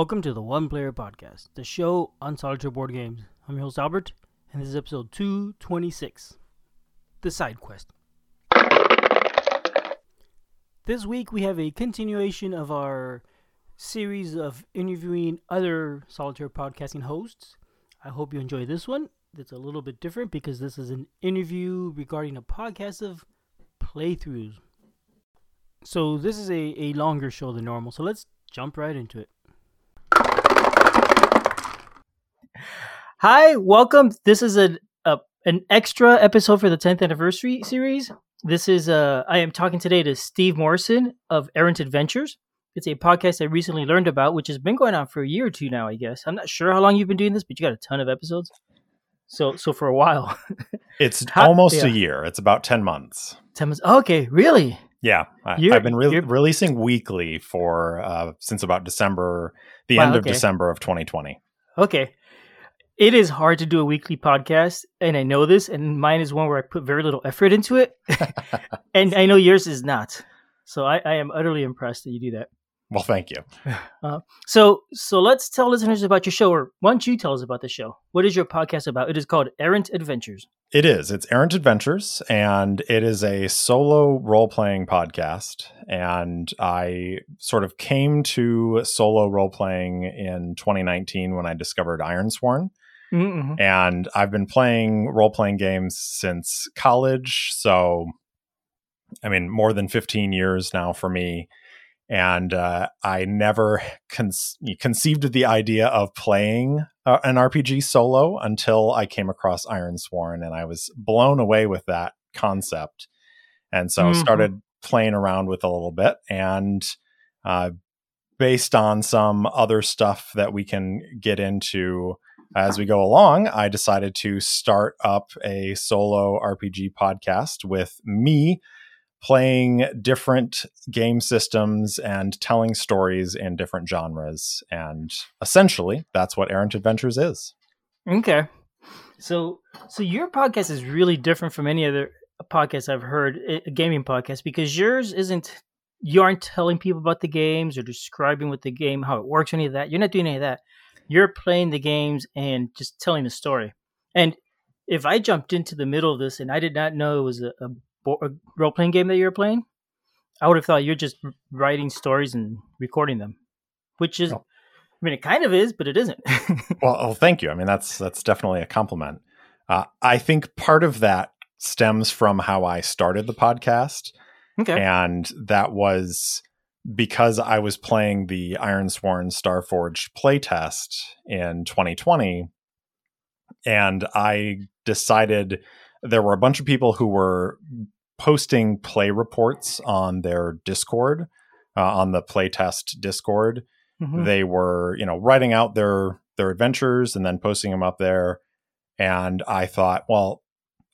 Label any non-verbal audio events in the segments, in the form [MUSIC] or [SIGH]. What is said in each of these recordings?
Welcome to the One Player Podcast, the show on solitaire board games. I'm your host Albert, and this is episode 226 The Side Quest. This week we have a continuation of our series of interviewing other solitaire podcasting hosts. I hope you enjoy this one. It's a little bit different because this is an interview regarding a podcast of playthroughs. So, this is a, a longer show than normal, so let's jump right into it. Hi, welcome. This is a, a an extra episode for the 10th anniversary series. This is uh I am talking today to Steve Morrison of Errant Adventures. It's a podcast I recently learned about, which has been going on for a year or two now, I guess. I'm not sure how long you've been doing this, but you got a ton of episodes. So so for a while. [LAUGHS] It's How- almost yeah. a year. It's about 10 months. Ten months. Okay, really? Yeah. I, I've been re- releasing weekly for uh, since about December, the Wow, end of okay. December of 2020. Okay. It is hard to do a weekly podcast, and I know this, and mine is one where I put very little effort into it. [LAUGHS] and I know yours is not. So I, I am utterly impressed that you do that. Well, thank you. Uh, so so let's tell listeners about your show, or why don't you tell us about the show? What is your podcast about? It is called Errant Adventures. It is. It's Errant Adventures, and it is a solo role playing podcast. And I sort of came to solo role playing in 2019 when I discovered Ironsworn. Mm-hmm. and I've been playing role playing games since college. So, I mean, more than 15 years now for me. And uh, I never con- conceived the idea of playing uh, an RPG solo until I came across Ironsworn, and I was blown away with that concept. And so Mhm. started playing around with a little bit, and uh, based on some other stuff that we can get into as we go along, I decided to start up a solo RPG podcast with me playing different game systems and telling stories in different genres. And essentially, that's what Errant Adventures is. Okay. So so your podcast is really different from any other podcast I've heard, a gaming podcast, because yours isn't you aren't telling people about the games or describing what the game how it works or any of that. You're not doing any of that. You're playing the games and just telling the story. And if I jumped into the middle of this and I did not know it was a, a, a role playing game that you were playing, I would have thought you're just writing stories and recording them, which is, No. I mean, it kind of is, but it isn't. [LAUGHS] Well, oh, thank you. I mean, that's that's definitely a compliment. Uh, I think part of that stems from how I started the podcast. okay. and that was because I was playing the Ironsworn Starforged playtest in 2020, and I decided there were a bunch of people who were posting play reports on their Discord, uh, on the playtest Discord. Mhm. They were, you know, writing out their their adventures and then posting them up there. And I thought, well,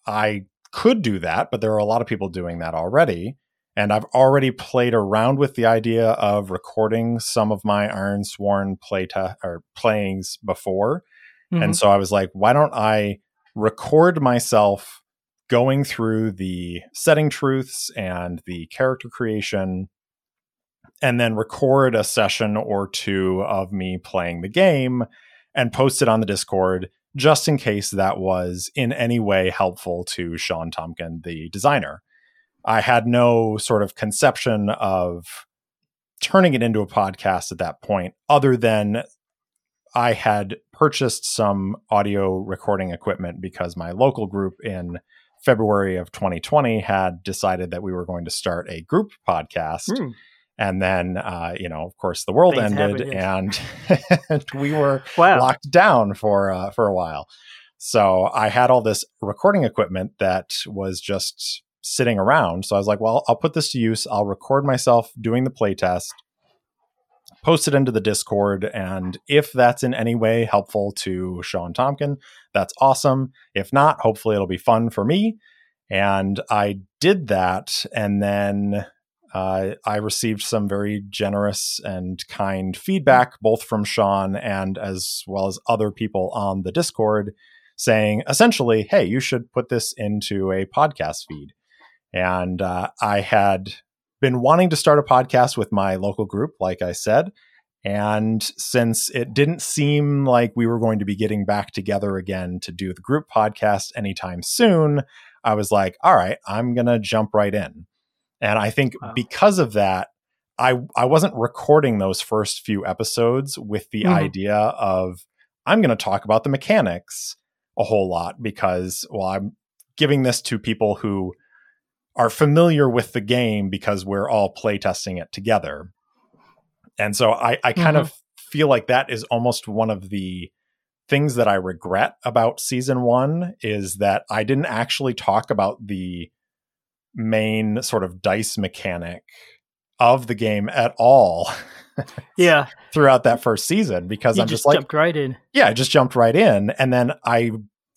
I could do that, but there are a lot of people doing that already. And I've already played around with the idea of recording some of my Ironsworn play or playings before. Mhm. And so I was like, why don't I record myself going through the setting truths and the character creation and then record a session or two of me playing the game and post it on the Discord just in case that was in any way helpful to Shawn Tomkin, the designer. I had no sort of conception of turning it into a podcast at that point, other than I had purchased some audio recording equipment because my local group in February of 2020 had decided that we were going to start a group podcast. Hmm. And then, uh, you know, of course, the world Things ended, and, [LAUGHS] and we were Wow. locked down for uh, for a while. So I had all this recording equipment that was just sitting around. So I was like, well, I'll put this to use. I'll record myself doing the playtest, post it into the Discord, and if that's in any way helpful to Shawn Tomkin, that's awesome. If not, hopefully it'll be fun for me. And I did that, and then uh, I received some very generous and kind feedback, both from Shawn and as well as other people on the Discord, saying essentially, "Hey, you should put this into a podcast feed." And uh, I had been wanting to start a podcast with my local group, like I said, And since it didn't seem like we were going to be getting back together again to do the group podcast anytime soon, I was like, all right, I'm going to jump right in. And I think wow. because of that, I I wasn't recording those first few episodes with the mm-hmm. idea of I'm going to talk about the mechanics a whole lot because well I'm giving this to people who are familiar with the game because we're all playtesting it together. And so I, I kind mm-hmm. of feel like that is almost one of the things that I regret about season one is that I didn't actually talk about the main sort of dice mechanic of the game at all. [LAUGHS] yeah. throughout that first season because you I'm just, just like jumped right in. Yeah, I just jumped right in. And then I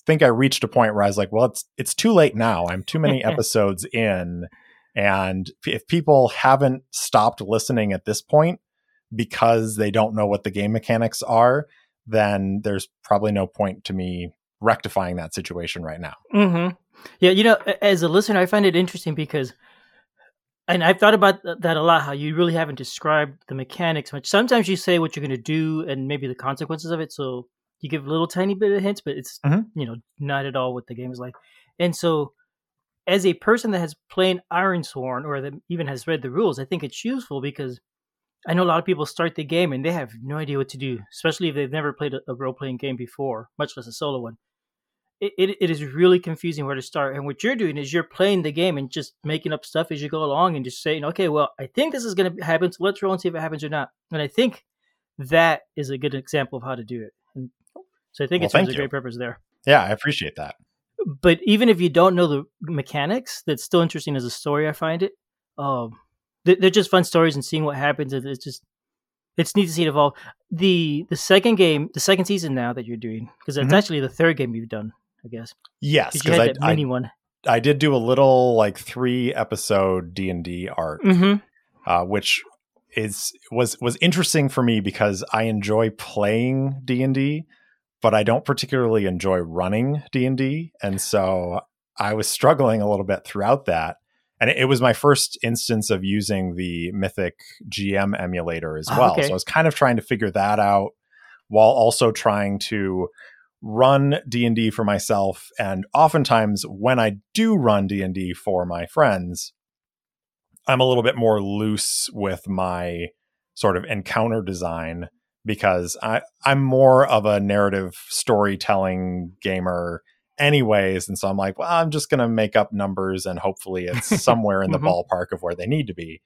think I reached a point where I was like, well, it's it's too late now. I'm too many [LAUGHS] episodes in. And if people haven't stopped listening at this point because they don't know what the game mechanics are, then there's probably no point to me rectifying that situation right now. Mm-hmm. Yeah, you know, as a listener, I find it interesting because, and I've thought about that a lot. How you really haven't described the mechanics much. Sometimes you say what you're going to do and maybe the consequences of it. So you give a little tiny bit of hints, but it's mm-hmm. you know not at all what the game is like. And so, as a person that has played Ironsworn or that even has read the rules, I think it's useful because I know a lot of people start the game and they have no idea what to do, especially if they've never played a, role playing game before, much less a solo one. It, it, it is really confusing where to start. And what you're doing is you're playing the game and just making up stuff as you go along and just saying, okay, well, I think this is going to happen. So let's roll and see if it happens or not. And I think that is a good example of how to do it. So I think well, it serves a great purpose there. Yeah, I appreciate that. But even if you don't know the mechanics, that's still interesting as a story. I find it. Um, they're just fun stories and seeing what happens. It's just it's neat to see it evolve. the The second game, the second season now that you're doing, because it's mm-hmm. actually the third game you've done, I guess. Yes, because I, mini I, one. I did do a little like three episode D and D arc, mm-hmm. uh, which is was was interesting for me because I enjoy playing D and D, but I don't particularly enjoy running D and D, and so I was struggling a little bit throughout that and it was my first instance of using the Mythic GM emulator as ah, well. Okay. So I was kind of trying to figure that out while also trying to run D&D for myself and oftentimes when I do run D&D for my friends I'm a little bit more loose with my sort of encounter design because I I'm more of a narrative storytelling gamer anyways. And so I'm like, well, I'm just going to make up numbers and hopefully it's [LAUGHS] somewhere in the mm-hmm. ballpark of where they need to be.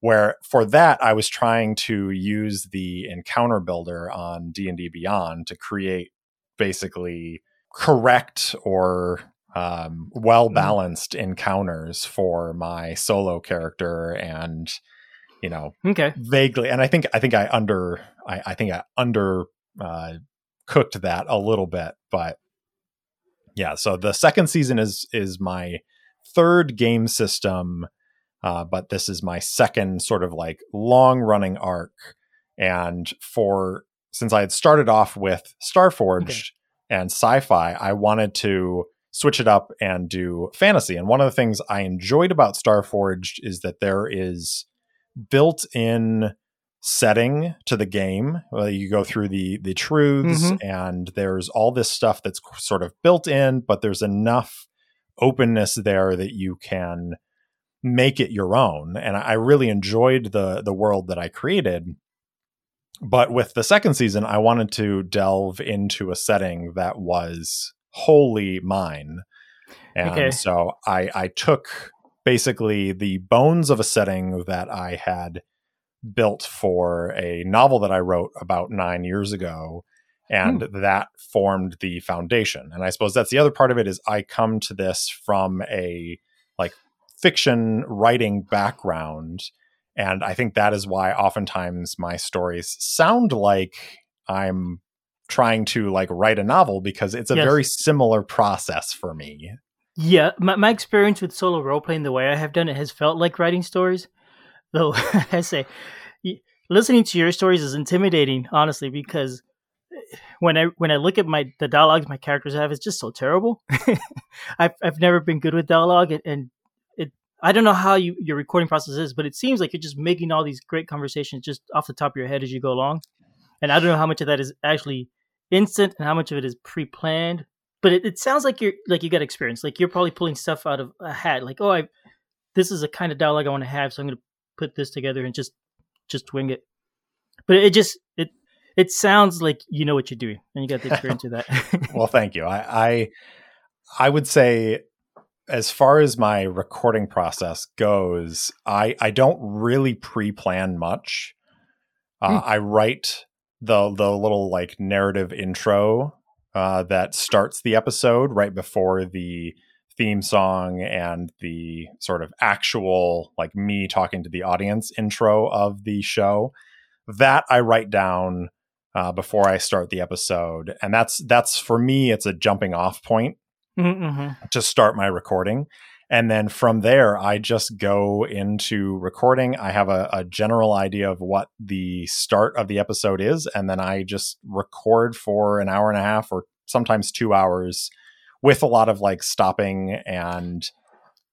Where for that, I was trying to use the encounter builder on D&D Beyond to create basically correct or um, well balanced mm. encounters for my solo character and you know okay vaguely and i think i think i under i, I think i under uh, cooked that a little bit but yeah so the second season is is my third game system uh, but this is my second sort of like long running arc and for since i had started off with starforged okay. and sci-fi i wanted to switch it up and do fantasy and one of the things i enjoyed about starforged is that there is built in setting to the game. Well, you go through the the truths, mm-hmm. and there's all this stuff that's sort of built in, but there's enough openness there that you can make it your own. And I really enjoyed the the world that I created. But with the second season, I wanted to delve into a setting that was wholly mine. And okay. so I, I took basically the bones of a setting that I had built for a novel that I wrote about nine years ago. And hmm. that formed the foundation. And I suppose that's the other part of it is I come to this from a like fiction writing background. And I think that is why oftentimes my stories sound like I'm trying to like write a novel because it's a yes. very similar process for me. Yeah, my, my experience with solo role playing the way I have done it has felt like writing stories. Though [LAUGHS] I say, listening to your stories is intimidating, honestly, because eh, when I when I look at my the dialogues my characters have, it's just so terrible. [LAUGHS] I've I've never been good with dialogue, and, and it I don't know how you your recording process is, but it seems like you're just making all these great conversations just off the top of your head as you go along. And I don't know how much of that is actually instant and how much of it is pre-planned. But it, it sounds like you're like you got experience. Like you're probably pulling stuff out of a hat. Like, oh, I this is a kind of dialogue I want to have, so I'm going to put this together and just just wing it. But it just it it sounds like you know what you're doing and you got the experience of that. [LAUGHS] well, thank you. I, I I would say as far as my recording process goes, I I don't really pre-plan much. Uh, hmm. I write the the little like narrative intro uh, that starts the episode right before the theme song and the sort of actual like me talking to the audience intro of the show that i write down uh, before i start the episode and that's that's for me it's a jumping off point mm-hmm. mm-hmm. to start my recording and then from there i just go into recording i have a, a general idea of what the start of the episode is and then i just record for an hour and a half or sometimes two hours with a lot of like stopping and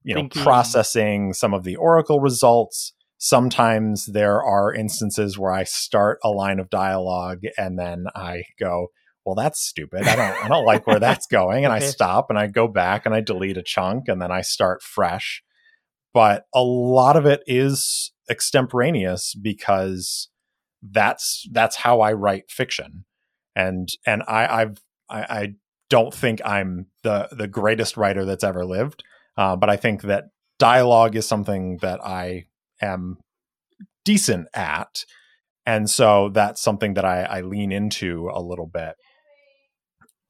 you know Thinking. processing some of the oracle results. Sometimes there are instances where i start a line of dialogue and then i go well that's stupid. I don't i don't like where that's [LAUGHS] going. And okay. i stop and i go back and i delete a chunk and then i start fresh. But a lot of it is extemporaneous because that's that's how i write fiction. And and i i've I, I don't think I'm the the greatest writer that's ever lived, uh, but I think that dialogue is something that I am decent at, and so that's something that I, I lean into a little bit.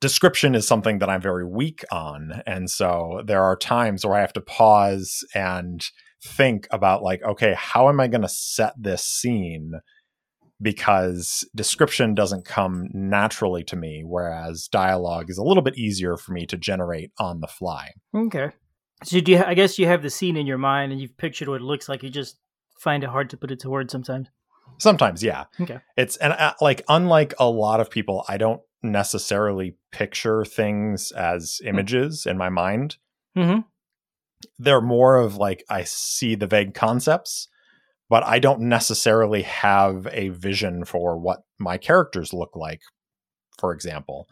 Description is something that I'm very weak on, and so there are times where I have to pause and think about like, okay, how am I going to set this scene? Because description doesn't come naturally to me, whereas dialogue is a little bit easier for me to generate on the fly. Okay. So do you, I guess you have the scene in your mind and you've pictured what it looks like. You just find it hard to put it to words sometimes. Sometimes, yeah. Okay. It's and uh, like unlike a lot of people, I don't necessarily picture things as hmm. images mm. in my mind. Mm-hmm. They're more of like I see the vague concepts but I don't necessarily have a vision for what my characters look like, for example,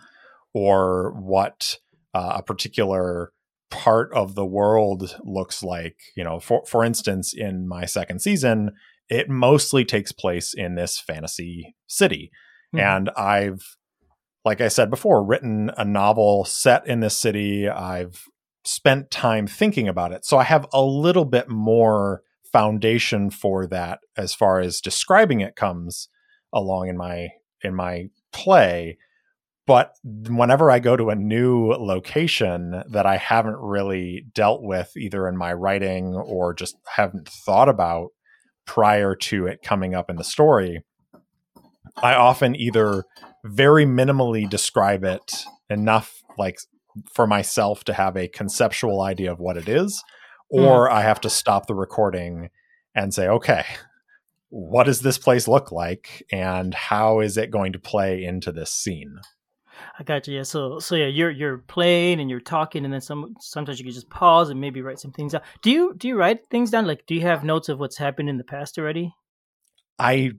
or what uh, a particular part of the world looks like. You know, for for instance, in my second season, it mostly takes place in this fantasy city, mm-hmm. and I've, like I said before, written a novel set in this city. I've spent time thinking about it, so I have a little bit more foundation for that as far as describing it comes along in my in my play but whenever i go to a new location that i haven't really dealt with either in my writing or just haven't thought about prior to it coming up in the story i often either very minimally describe it enough like for myself to have a conceptual idea of what it is. Or mm. I have to stop the recording and say, okay, what does this place look like, and how is it going to play into this scene? I got you. Yeah. So, so yeah, you're you're playing and you're talking, and then some sometimes you can just pause and maybe write some things down. Do you do you write things down? Like, do you have notes of what's happened in the past already? I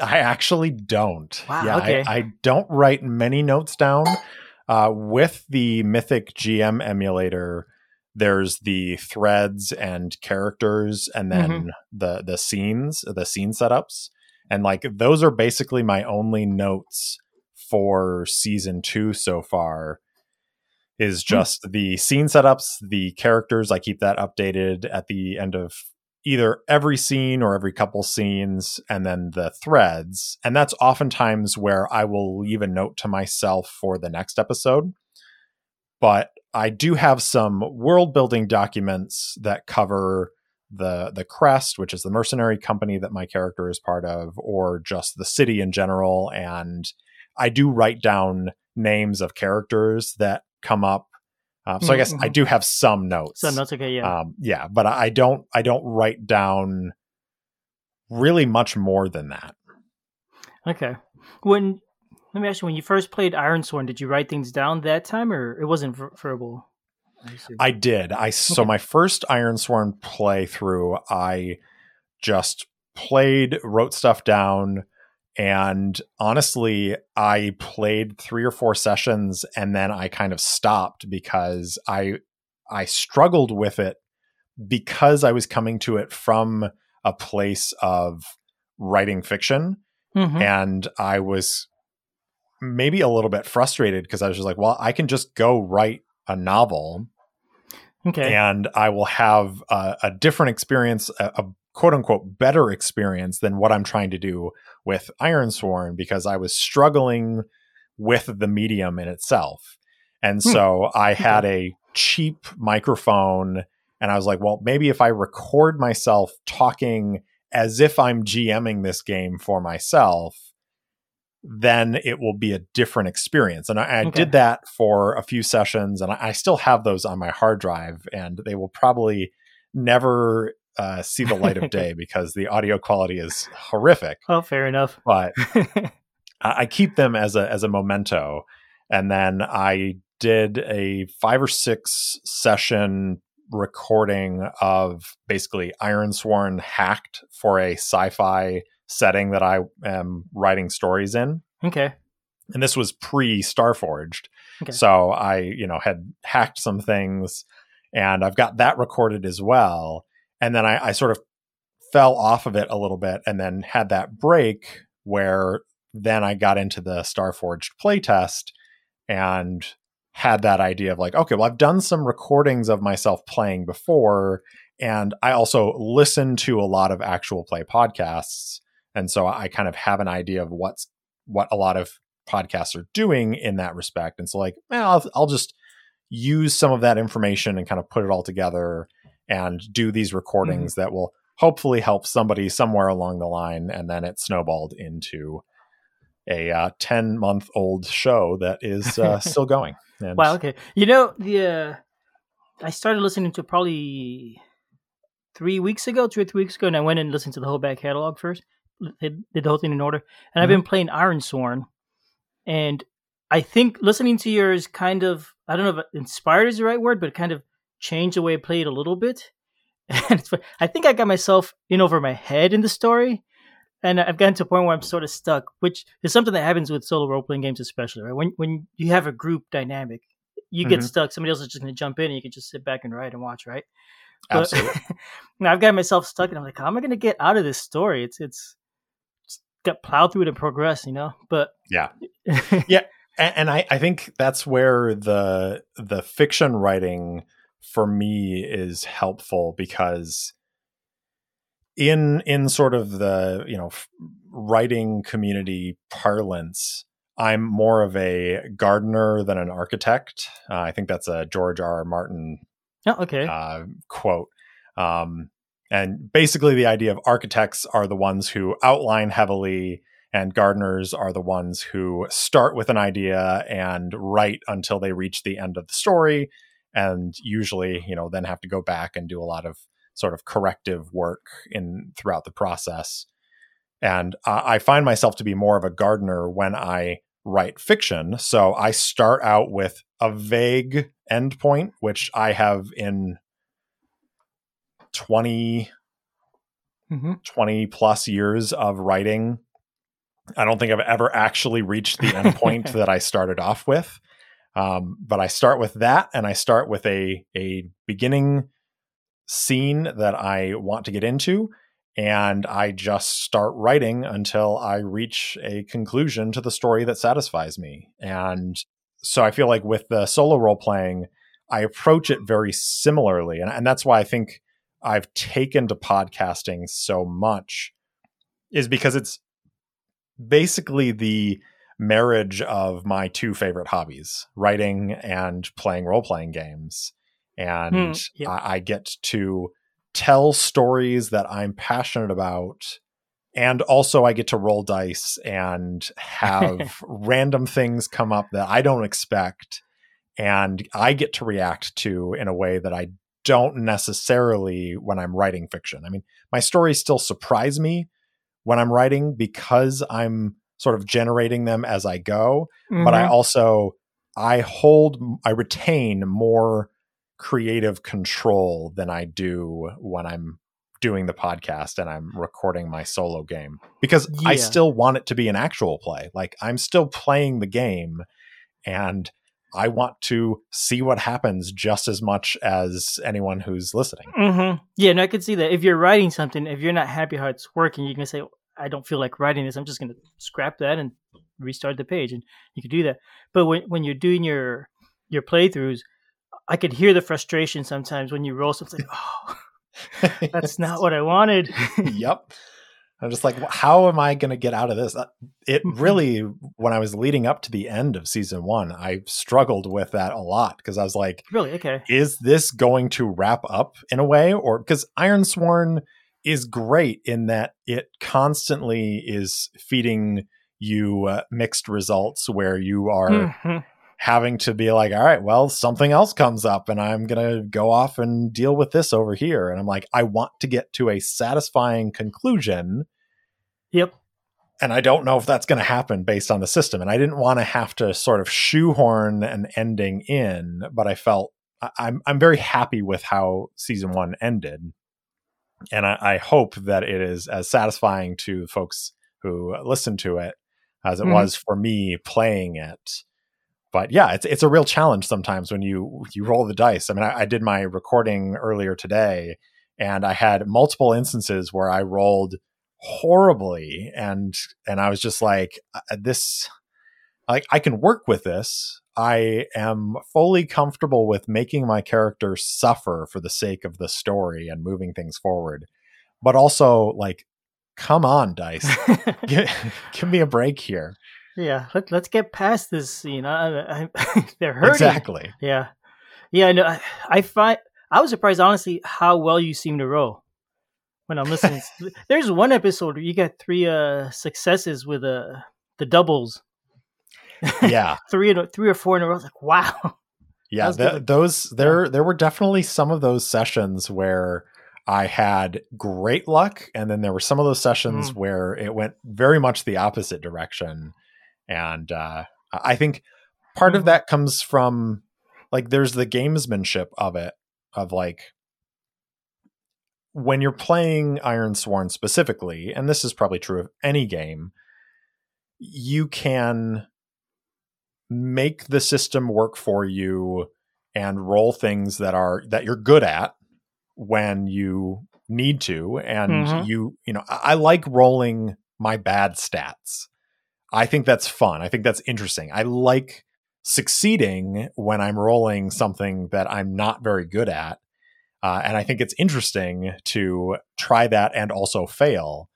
I actually don't. Wow. Yeah, okay. I, I don't write many notes down. Uh, with the Mythic GM emulator, there's the threads and characters and then mm-hmm. the the scenes the scene setups and like those are basically my only notes for season 2 so far is hmm. just mm. the scene setups the characters i keep that updated at the end of either every scene or every couple scenes and then the threads and that's oftentimes where i will leave a note to myself for the next episode but I do have some world building documents that cover the the crest, which is the mercenary company that my character is part of, or just the city in general. And I do write down names of characters that come up. Uh, so mm-hmm. I guess I mm-hmm. do have some notes. Some notes, okay, yeah, um, yeah, but I don't I don't write down really much more than that. Okay, when let me ask you: When you first played Ironsworn, did you write things down that time, or it wasn't verbal? I did. I so my first Ironsworn playthrough, I just played, wrote stuff down, and honestly, I played three or four sessions and then I kind of stopped because I I struggled with it because I was coming to it from a place of writing fiction Mhm. and I was maybe a little bit frustrated because I was just like, well, I can just go write a novel Okay. and I will have a, a different experience, a, a quote unquote better experience than what I'm trying to do with Ironsworn because I was struggling with the medium in itself. And Hmm. so I had a cheap microphone and I was like, well, maybe if I record myself talking as if I'm GMing this game for myself, then it will be a different experience. And I, I Okay. did that for a few sessions, and I, I still have those on my hard drive, and they will probably never uh, see the light of [LAUGHS] day because the audio quality is horrific. oh, fair enough. But [LAUGHS] I, I keep them as a as a memento. And then I did a five or six session recording of basically Ironsworn hacked for a sci-fi setting that I am writing stories in. okay. And this was pre Starforged. Okay. So I, you know, had hacked some things and I've got that recorded as well. And then I, I sort of fell off of it a little bit and then had that break where then I got into the Starforged playtest and had that idea of like, okay, well, I've done some recordings of myself playing before. And I also listen to a lot of actual play podcasts. And so I kind of have an idea of what's what a lot of podcasts are doing in that respect. And so like, well, I'll, I'll just use some of that information and kind of put it all together and do these recordings that will hopefully help somebody somewhere along the line. And then it snowballed into a uh, 10 month old show that is uh, [LAUGHS] still going. And Wow. Okay. You know the uh, I started listening to probably three weeks ago, two or three weeks ago, and I went and listened to the whole back catalog first. Did, did the whole thing in order, and I've been playing Iron Ironsworn, and I think listening to yours kind of I don't know if inspired is the right word, but it kind of changed the way I played a little bit. [LAUGHS] And I think I got myself in over my head in the story, and I've gotten to a point where I'm sort of stuck, which is something that happens with solo role playing games, especially right when when you have a group dynamic, you get Mhm. stuck. Somebody else is just going to jump in, and you can just sit back and write and watch, right? But- absolutely. [LAUGHS] now I've got myself stuck, and I'm like, how am I going to get out of this story? It's it's, got plowed through it and progress, you know. But Yeah. [LAUGHS] and, and I, I think that's where the the fiction writing for me is helpful because in in sort of the you know writing community parlance i'm more of a gardener than an architect uh, i think that's a george r. R. martin oh, okay. uh, quote. Um, and basically, the idea of architects are the ones who outline heavily, and gardeners are the ones who start with an idea and write until they reach the end of the story, and usually, you know, then have to go back and do a lot of sort of corrective work in throughout the process. And I I find myself to be more of a gardener when I write fiction. So I start out with a vague endpoint, which I have in 20, hmm 20 plus years of writing. I don't think I've ever actually reached the endpoint [LAUGHS] that I started off with. Um, but I start with that and I start with a, a beginning scene that I want to get into. And I just start writing until I reach a conclusion to the story that satisfies me. And so I feel like with the solo role playing, I approach it very similarly. And, and that's why I think I've taken to podcasting so much, is because it's basically the marriage of my two favorite hobbies writing and playing role playing games. And Hmm, yeah. I, I get to tell stories that I'm passionate about. And also, I get to roll dice and have [LAUGHS] random things come up that I don't expect. And I get to react to in a way that I don't necessarily when I'm writing fiction. I mean, my stories still surprise me when I'm writing because I'm sort of generating them as I go but I Mhm. also I hold I retain more creative control than I do when I'm doing the podcast and I'm recording my solo game because I still want it to be an actual play. Like I'm still playing the game and I want to see what happens just as much as anyone who's listening. Mm-hmm. Yeah, no, I could see that. If you're writing something, if you're not happy how it's working, you can say, "I don't feel like writing this. I'm just going to scrap that and restart the page," and you can do that. But when when you're doing your your playthroughs, I could hear the frustration sometimes when you roll something. Oh, [LAUGHS] that's not what I wanted. [LAUGHS] yep. I'm just like, how am I going to get out of this? Uh, It [LAUGHS] really, when I was leading up to the end of season one, I struggled with that a lot because I was like, really? Okay. is this going to wrap up in a way? Or because Ironsworn is great in that it constantly is feeding you uh, mixed results where you are Mhm. Having to be like, all right, well, something else comes up and I'm going to go off and deal with this over here. And I'm like, I want to get to a satisfying conclusion. Yep. And I don't know if that's going to happen based on the system. And I didn't want to have to sort of shoehorn an ending in, but I felt I- I'm I'm very happy with how season one ended. And I, I hope that it is as satisfying to folks who listen to it as it Mhm. was for me playing it but yeah, it's it's a real challenge sometimes when you you roll the dice. I mean, I, I did my recording earlier today, and I had multiple instances where I rolled horribly, and and I was just like, uh, this, like I can work with this. I am fully comfortable with making my character suffer for the sake of the story and moving things forward, but also like, come on, dice, [LAUGHS] give, [LAUGHS] give me a break here. Yeah. Let, let's get past this scene. I, I, [LAUGHS] they're hurting. Exactly. Yeah, yeah. No, I, I find I was surprised, honestly, how well you seem to roll when I'm listening. [LAUGHS] There's one episode where you got three uh successes with uh the doubles, Yeah. [LAUGHS] three three or four in a row. I was like, wow. yeah th- those there there were definitely some of those sessions where i had great luck and then there were some of those sessions Mm. where it went very much the opposite direction and uh i think part of Mm. that comes from like there's the gamesmanship of it of like when you're playing ironsworn specifically and this is probably true of any game you can make the system work for you and roll things that are that you're good at when you need to and Mhm. you you know I, I like rolling my bad stats i think that's fun. I think that's interesting. I like succeeding when i'm rolling something that i'm not very good at uh, and i think it's interesting to try that and also fail.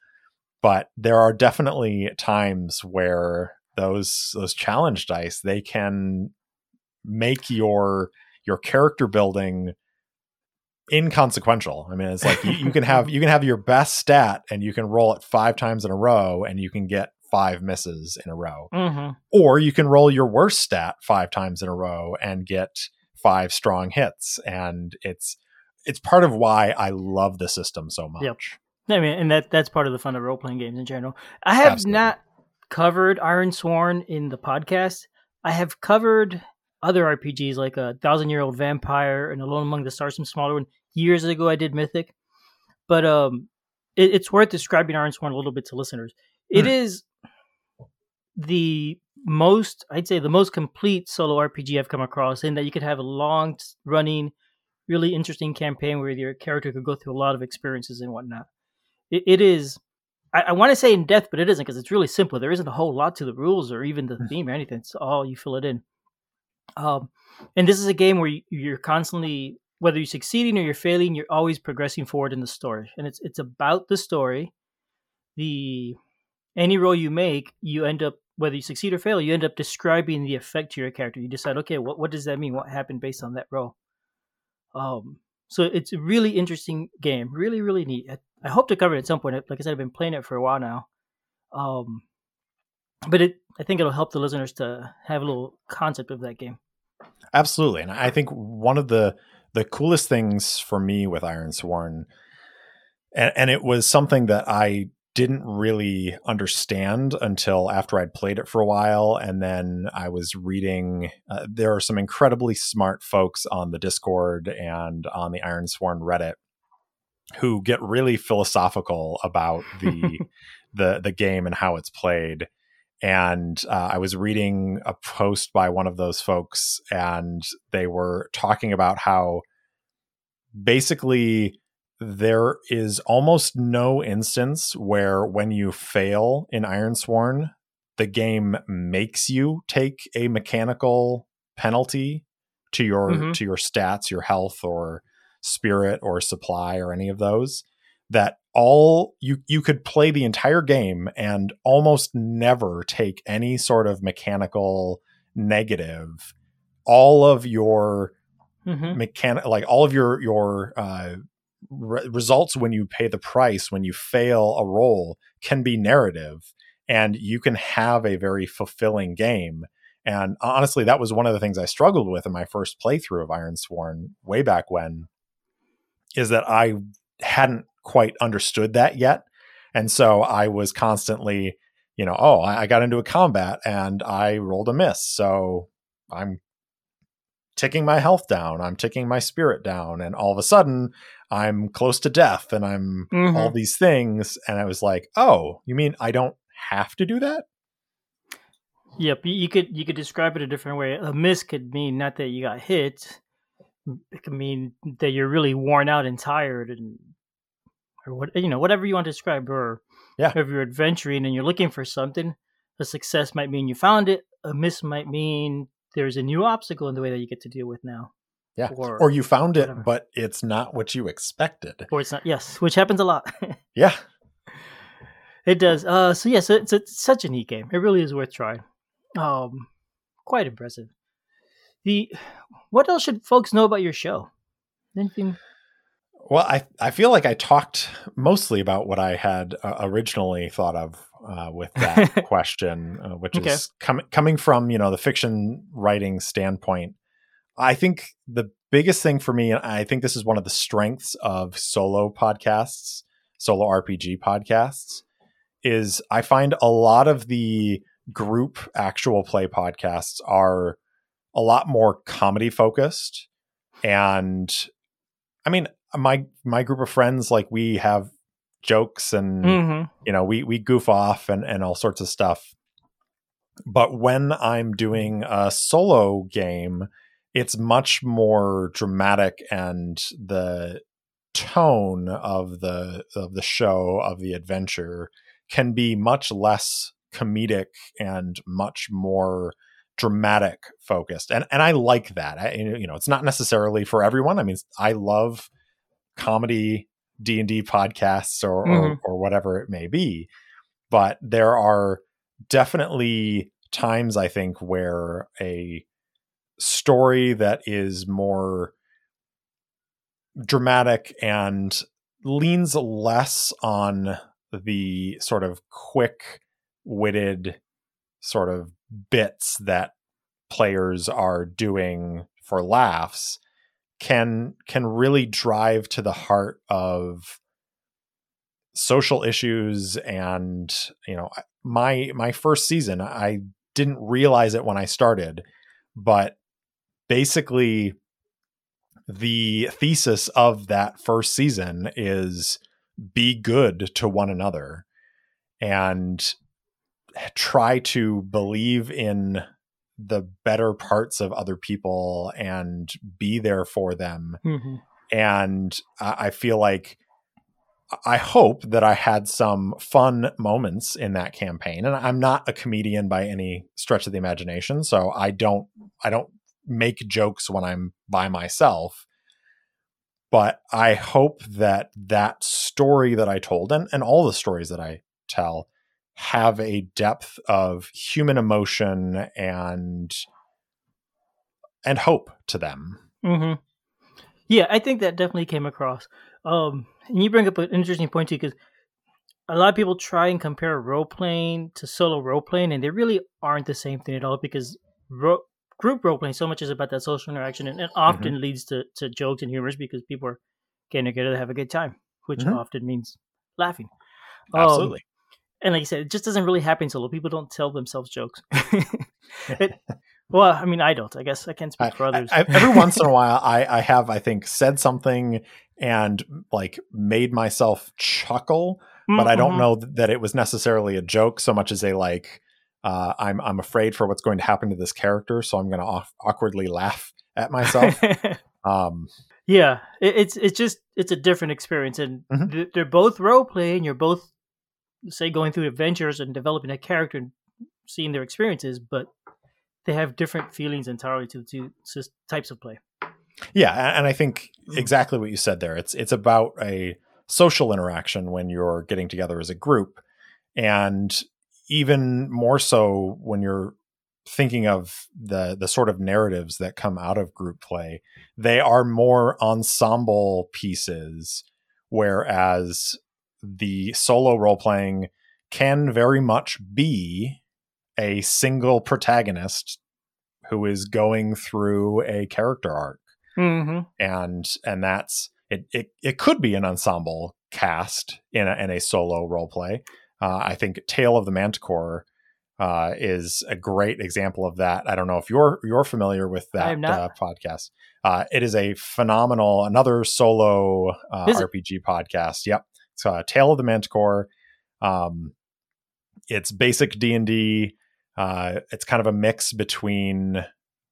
But there are definitely times where those those challenge dice they can make your your character building inconsequential. I mean, it's like you, you can have [LAUGHS] you can have your best stat and you can roll it five times in a row and you can get five misses in a row. hmm Or you can roll your worst stat five times in a row and get five strong hits. And it's it's part of why I love the system so much. Yep. I mean, and that that's part of the fun of role playing games in general. I have Absolutely. not covered Ironsworn in the podcast. I have covered other RPGs like a Thousand Year Old Vampire and Alone Among the Stars, some smaller one. Years ago, I did Mythic, but um, it, it's worth describing Ironsworn a little bit to listeners. It Hmm. is the most, I'd say, the most complete solo RPG I've come across, in that you could have a long running, really interesting campaign where your character could go through a lot of experiences and whatnot. It, it is. I, I want to say in depth, but it isn't because it's really simple. There isn't a whole lot to the rules or even the theme or anything. It's all you fill it in. Um, and this is a game where you, you're constantly, whether you're succeeding or you're failing, you're always progressing forward in the story, and it's it's about the story. The any role you make, you end up whether you succeed or fail, you end up describing the effect to your character. You decide, okay, what what does that mean? What happened based on that role? Um, so it's a really interesting game, really really neat. I, I hope to cover it at some point. Like I said, I've been playing it for a while now. Um, but it, I think it'll help the listeners to have a little concept of that game. Absolutely. And I think one of the the coolest things for me with Ironsworn and, and it was something that I didn't really understand until after I'd played it for a while. And then I was reading. Uh, there are some incredibly smart folks on the Discord and on the Ironsworn Reddit who get really philosophical about the [LAUGHS] the the game and how it's played. And uh, I was reading a post by one of those folks, and they were talking about how basically there is almost no instance where when you fail in Ironsworn, the game makes you take a mechanical penalty to your mm-hmm. to your stats, your health or spirit or supply or any of those that all you you could play the entire game and almost never take any sort of mechanical negative all of your mm-hmm. mechanic like all of your your uh, re- results when you pay the price when you fail a roll can be narrative and you can have a very fulfilling game. And honestly that was one of the things i struggled with in my first playthrough of ironsworn way back when is that i hadn't quite understood that yet. And so i was constantly you know oh i got into a combat and i rolled a miss so i'm ticking my health down i'm ticking my spirit down and all of a sudden I'm close to death and I'm mm-hmm. all these things. And I was like, oh, you mean I don't have to do that? Yep, you could you could describe it a different way. A miss could mean not that you got hit; it could mean that you're really worn out and tired, and or what you know, whatever you want to describe. Or yeah, if you're adventuring and you're looking for something, a success might mean you found it. A miss might mean there's a new obstacle in the way that you get to deal with now. Yeah. Or, or you found it, but it's not what you expected. Or it's not, yes, which happens a lot. [LAUGHS] yeah. It does. Uh, so, yes, it's, it's such a neat game. It really is worth trying. Um, quite impressive. The What else should folks know about your show? Anything? Well, I, I feel like I talked mostly about what I had uh, originally thought of uh, with that [LAUGHS] question, uh, which okay. is com- coming from you know the fiction writing standpoint. I think the biggest thing for me, and I think this is one of the strengths of solo podcasts, solo RPG podcasts, is I find a lot of the group actual play podcasts are a lot more comedy focused. And I mean, my my group of friends, like we have jokes and mm-hmm. you know, we we goof off and, and all sorts of stuff. But when I'm doing a solo game, it's much more dramatic and the tone of the of the show of the adventure can be much less comedic and much more dramatic focused. And and I like that. I, you know it's not necessarily for everyone. I mean I love comedy D&D podcasts or, mm-hmm. or or whatever it may be but there are definitely times I think where a story that is more dramatic and leans less on the sort of quick witted sort of bits that players are doing for laughs can can really drive to the heart of social issues and you know my my first season I didn't realize it when I started but basically the thesis of that first season is be good to one another and try to believe in the better parts of other people and be there for them. Mm-hmm. And I feel like I hope that I had some fun moments in that campaign. And I'm not a comedian by any stretch of the imagination, so I don't I don't make jokes when I'm by myself. But I hope that that story that I told and, and all the stories that I tell have a depth of human emotion and and hope to them. Mm-hmm. Yeah, I think that definitely came across. Um, and you bring up an interesting point too, because a lot of people try and compare role playing to solo role playing, and they really aren't the same thing at all. Because ro- group role playing so much is about that social interaction and it often mm-hmm. leads to, to jokes and humors because people are getting together to have a good time, which mm-hmm. often means laughing. Um, Absolutely. and like you said, it just doesn't really happen solo. People don't tell themselves jokes. [LAUGHS] [LAUGHS] it, well, I mean, I don't. I guess I can't speak I- for others. I- I- every [LAUGHS] once in a while, I, I have, I think, said something and like made myself chuckle, but I don't Mhm. know that it was necessarily a joke so much as a like, uh, I'm I'm afraid for what's going to happen to this character, so I'm going to off- awkwardly laugh at myself. [LAUGHS] um, yeah, it, it's it's just it's a different experience, and Mhm. th- they're both role playing. You're both say going through adventures and developing a character and seeing their experiences, but they have different feelings entirely to sys- types of play. Yeah, and I think Mm. exactly what you said there. It's it's about a social interaction when you're getting together as a group, and even more so when you're thinking of the the sort of narratives that come out of group play. They are more ensemble pieces, whereas the solo role playing can very much be a single protagonist who is going through a character arc Mm-hmm. and and that's it it, it could be an ensemble cast in a, in a solo role play uh, i think tale of the manticore uh, is a great example of that. I don't know if you're you're familiar with that uh, podcast. Uh, it is a phenomenal another solo uh, rpg podcast. Yep. It's uh, tale of the manticore. Um, it's basic d&d uh, it's kind of a mix between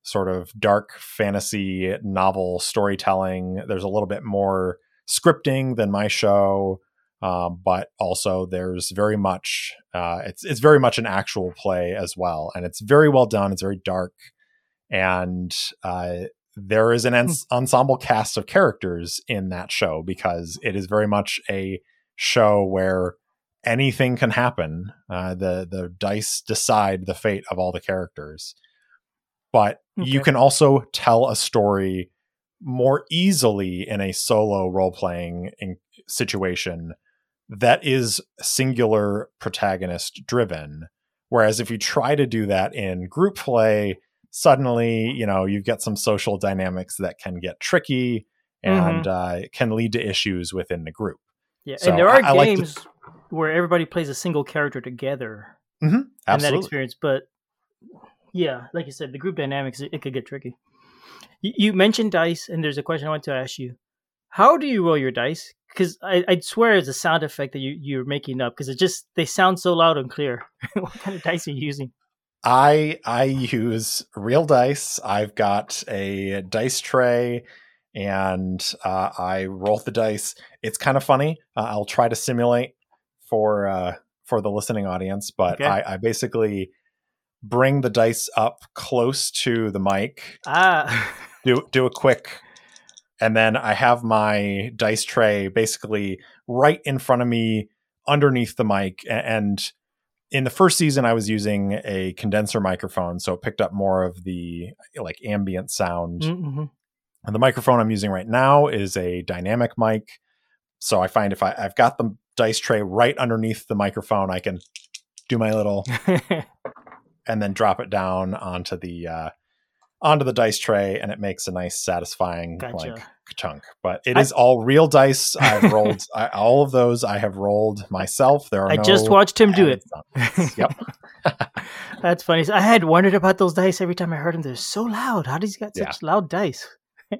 sort of dark fantasy novel storytelling. There's a little bit more scripting than my show, um, but also there's very much uh, it's it's very much an actual play as well, and it's very well done. It's very dark, and uh, there is an ens- ensemble cast of characters in that show because it is very much a show where anything can happen. Uh, the the dice decide the fate of all the characters but you can also tell a story more easily in a solo role playing situation that is singular protagonist driven whereas if you try to do that in group play suddenly you know you get some social dynamics that can get tricky and uh, can lead to issues within the group Yeah, So and there are I- I like to- games where everybody plays a single character together in that experience. But yeah, like you said, the group dynamics it, it could get tricky. You, you mentioned dice, and there's a question I want to ask you: How do you roll your dice? Because I I'd swear it's a sound effect that you you're making up because it just they sound so loud and clear. [LAUGHS] what kind of dice are you using? I I use real dice. I've got a dice tray, and uh, I roll the dice. It's kind of funny. Uh, I'll try to simulate for uh, for the listening audience, but Okay. I, I basically bring the dice up close to the mic, Ah, do do a quick, and then I have my dice tray basically right in front of me, underneath the mic, and in the first season I was using a condenser microphone, so it picked up more of the like ambient sound. Mhm. And the microphone I'm using right now is a dynamic mic. So I find if I, I've got the dice tray right underneath the microphone, I can do my little [LAUGHS] and then drop it down onto the uh, onto the dice tray, and it makes a nice, satisfying Gotcha. like chunk. But it I- is all real dice. [LAUGHS] I've rolled I, all of those. I have rolled myself. There are I no just watched him do it. Yep. [LAUGHS] [LAUGHS] That's funny. I had wondered about those dice every time I heard them. They're so loud. How does he got Yeah. such loud dice?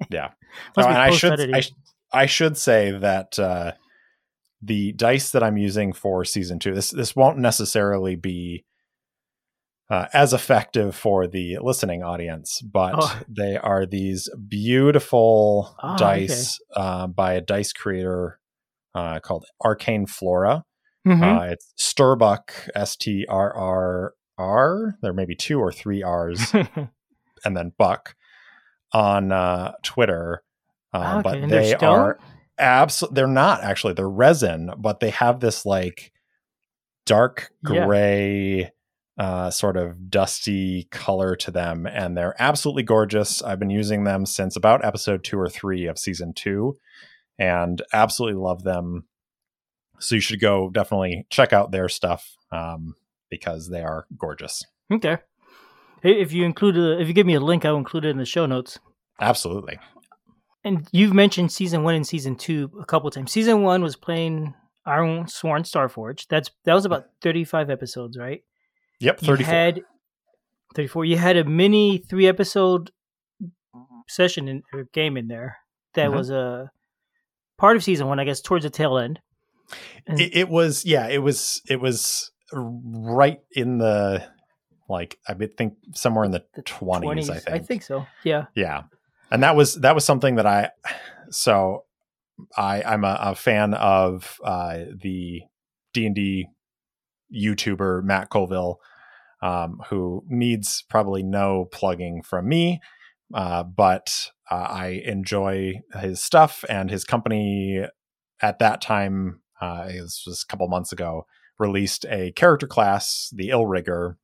Yeah. No, and I should. I, sh- I should say that uh, the dice that I'm using for season two this this won't necessarily be uh, as effective for the listening audience, but Oh. [LAUGHS] they are these beautiful Ah, dice uh, by a dice creator uh, called Arcane Flora. Mhm. Uh, it's Sturbuck, S T R R R. There may be two or three R's [LAUGHS] and then Buck on uh, Twitter. Uh, Ah, okay, But they absolutely, they're not actually, they're resin, but they have this like dark Yeah. Uh, sort of dusty color to them. And they're absolutely gorgeous. I've been using them since about episode two or three of season two and absolutely love them. So you should go definitely check out their stuff um, because they are gorgeous. okay. If you include a, if you give me a link, I'll include it in the show notes. Absolutely. And you've mentioned season one and season two a couple times. Season one was playing Ironsworn Starforge. That's that was about thirty five episodes, right? Yep, You 34. had thirty four. You had a mini three episode session in or game in there that Mhm. was a part of season one, I guess, towards the tail end. It, it was yeah it was it was right in the like i think somewhere in the, The 20s, i think I think so. Yeah. yeah and that was that was something that i so i i'm a, a fan of uh the d&d youtuber matt colville um, who needs probably no plugging from me uh, but uh, i enjoy his stuff and his company at that time uh, this was a couple months ago released a character class the Illrigger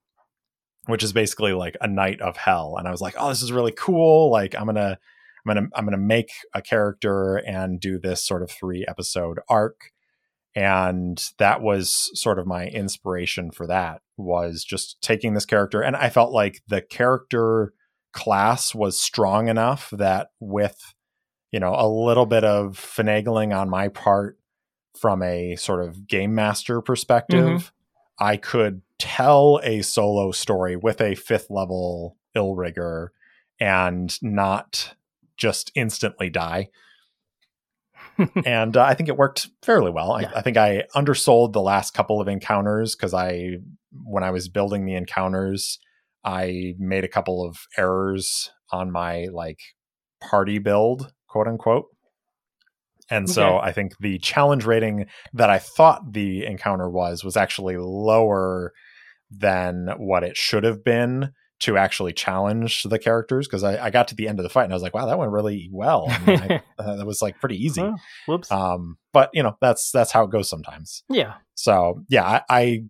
which is basically like a knight of hell. And i was like oh this is really cool. Like i'm gonna i'm gonna i'm gonna make a character and do this sort of three episode arc and that was sort of my inspiration for that was just taking this character. And i felt like the character class was strong enough that with you know a little bit of finagling on my part from a sort of game master perspective mm-hmm. i could tell a solo story with a fifth level Illrigger and not just instantly die [LAUGHS] and uh, I think it worked fairly well. I, Yeah. I think I undersold the last couple of encounters because I, when I was building the encounters, I made a couple of errors on my like party build, quote unquote. And so I think the challenge rating that I thought the encounter was was actually lower than what it should have been to actually challenge the characters because I, I got to the end of the fight and I was like, wow, that went really well. And I, [LAUGHS] uh, that was like pretty easy. Whoops. Um, but you know, that's that's how it goes sometimes. yeah. So yeah, I, I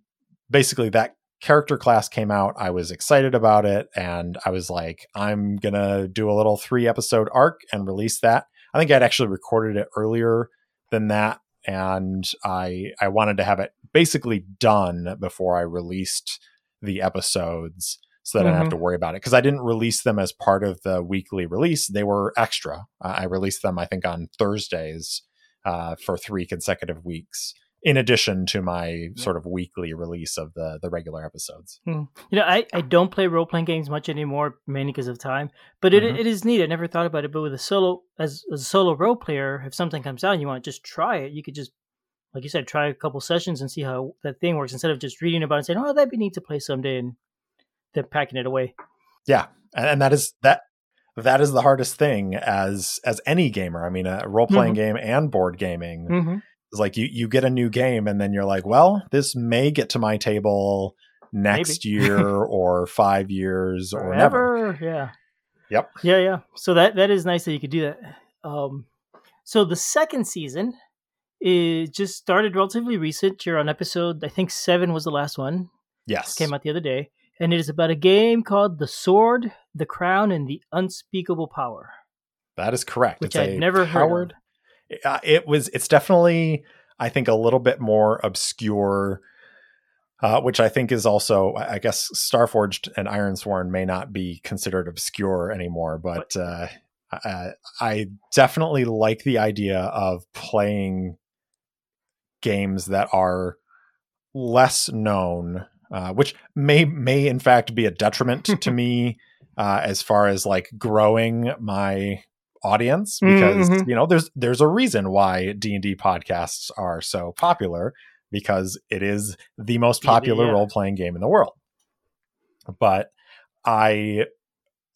basically that character class came out. I was excited about it, and I was like, I'm gonna do a little three episode arc and release that. I think I'd actually recorded it earlier than that, and I I wanted to have it basically done before I released the episodes. So that I don't have to worry about it because I didn't release them as part of the weekly release. They were extra. Uh, I released them, I think, on Thursdays uh, for three consecutive weeks, in addition to my sort of weekly release of the the regular episodes. You know, I, I don't play role playing games much anymore, mainly because of time. But it, Mhm. it is neat. I never thought about it. But with a solo, as, as a solo role player, if something comes out and you want to just try it, you could just, like you said, try a couple sessions and see how that thing works instead of just reading about it and saying, "Oh, that'd be neat to play someday," and then packing it away. Yeah, and, and that is that that is the hardest thing as as any gamer. I mean, a role playing game and board gaming Mm-hmm. is like you you get a new game and then you're like, well, this may get to my table next year [LAUGHS] or five years or never. Yeah. Yep. Yeah, yeah. So that that is nice that you could do that. Um, so the second season is just started relatively recent. You're on episode, I think seven was the last one. Yes. Came out the other day, and it is about a game called The Sword, the Crown, and the Unspeakable Power. That is correct. Which a never heard of. powered- Uh, it was. It's definitely. I think a little bit more obscure, uh, which I think is also. I I guess Starforged and Ironsworn may not be considered obscure anymore, but uh, uh, I definitely like the idea of playing games that are less known, uh, which may may in fact be a detriment [LAUGHS] to me uh, as far as like growing my audience because Mhm. you know there's there's a reason why D&D podcasts are so popular because it is the most popular yeah. role-playing game in the world. But I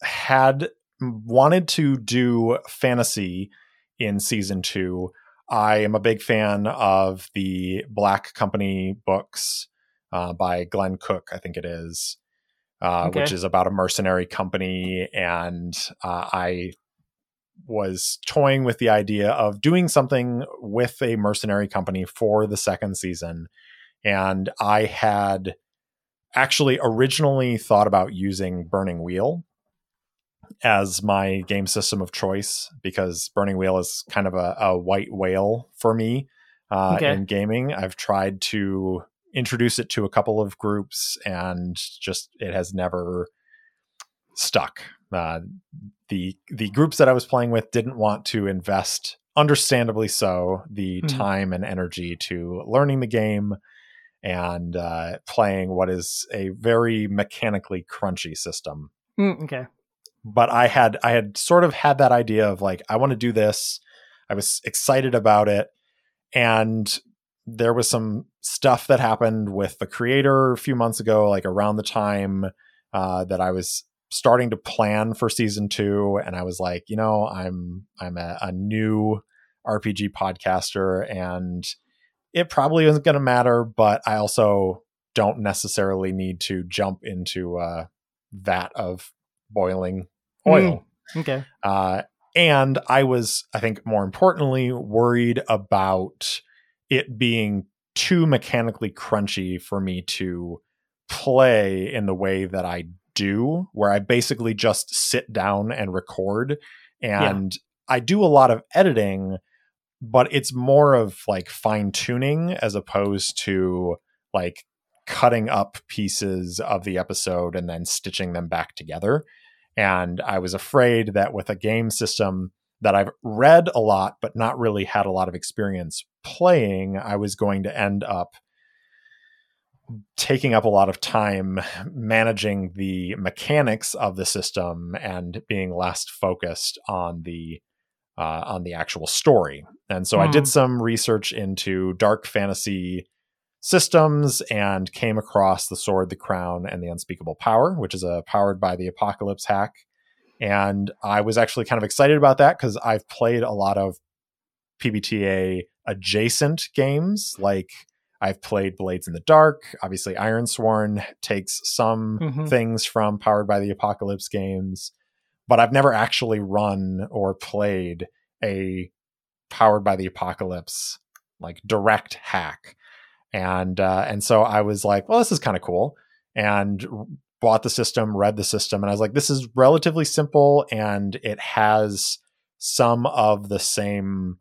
had wanted to do fantasy in season 2. I am a big fan of the Black Company books uh, by Glenn Cook, I think it is, uh, which is about a mercenary company. And uh, I was toying with the idea of doing something with a mercenary company for the second season. And I had actually originally thought about using Burning Wheel as my game system of choice because Burning Wheel is kind of a, a white whale for me uh, Okay. in gaming. I've tried to introduce it to a couple of groups and just it has never stuck. Uh, the the groups that I was playing with didn't want to invest understandably so, the Mhm. time and energy to learning the game and uh, playing what is a very mechanically crunchy system. Mm, okay. But I had I had sort of had that idea of like I want to do this. I was excited about it, and there was some stuff that happened with the creator a few months ago, like around the time uh, that I was starting to plan for season two, and I was like, you know, I'm I'm a, a new RPG podcaster, and it probably isn't going to matter, but I also don't necessarily need to jump into a vat of boiling oil. Okay. Uh, and I was, I think, more importantly, worried about it being too mechanically crunchy for me to play in the way that I do, where I basically just sit down and record. And I do a lot of editing, but it's more of like fine tuning as opposed to like cutting up pieces of the episode and then stitching them back together. And I was afraid that with a game system that I've read a lot, but not really had a lot of experience playing, I was going to end up taking up a lot of time managing the mechanics of the system and being less focused on the uh, on the actual story. And so I did Hmm. some research into dark fantasy systems and came across the sword, the crown, and the unspeakable power, which is a powered by the apocalypse hack. And I was actually kind of excited about that because I've played a lot of PBTA adjacent games. Like I've played Blades in the Dark. Obviously, Ironsworn takes some Mhm. things from Powered by the Apocalypse games, but I've never actually run or played a Powered by the Apocalypse like direct hack. And uh, and so I was like, well, this is kind of cool, and bought the system, read the system, and I was like, this is relatively simple, and it has some of the same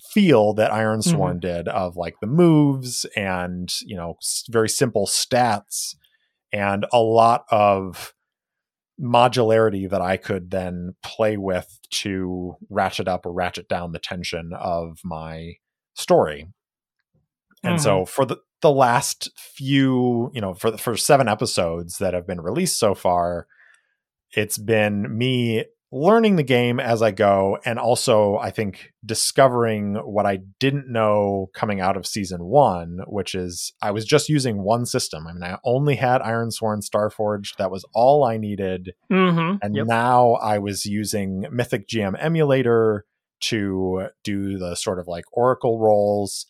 feel that Iron mm-hmm. Sworn did of like the moves and you know very simple stats and a lot of modularity that I could then play with to ratchet up or ratchet down the tension of my story. And so for the the last few, you know, for the for seven episodes that have been released so far, it's been me learning the game as I go and also I think discovering what I didn't know coming out of season 1, which is I was just using one system. I mean, I only had Ironsworn Starforged. That was all I needed. Mm-hmm. And Yep. now I was using Mythic GM Emulator to do the sort of like Oracle rolls,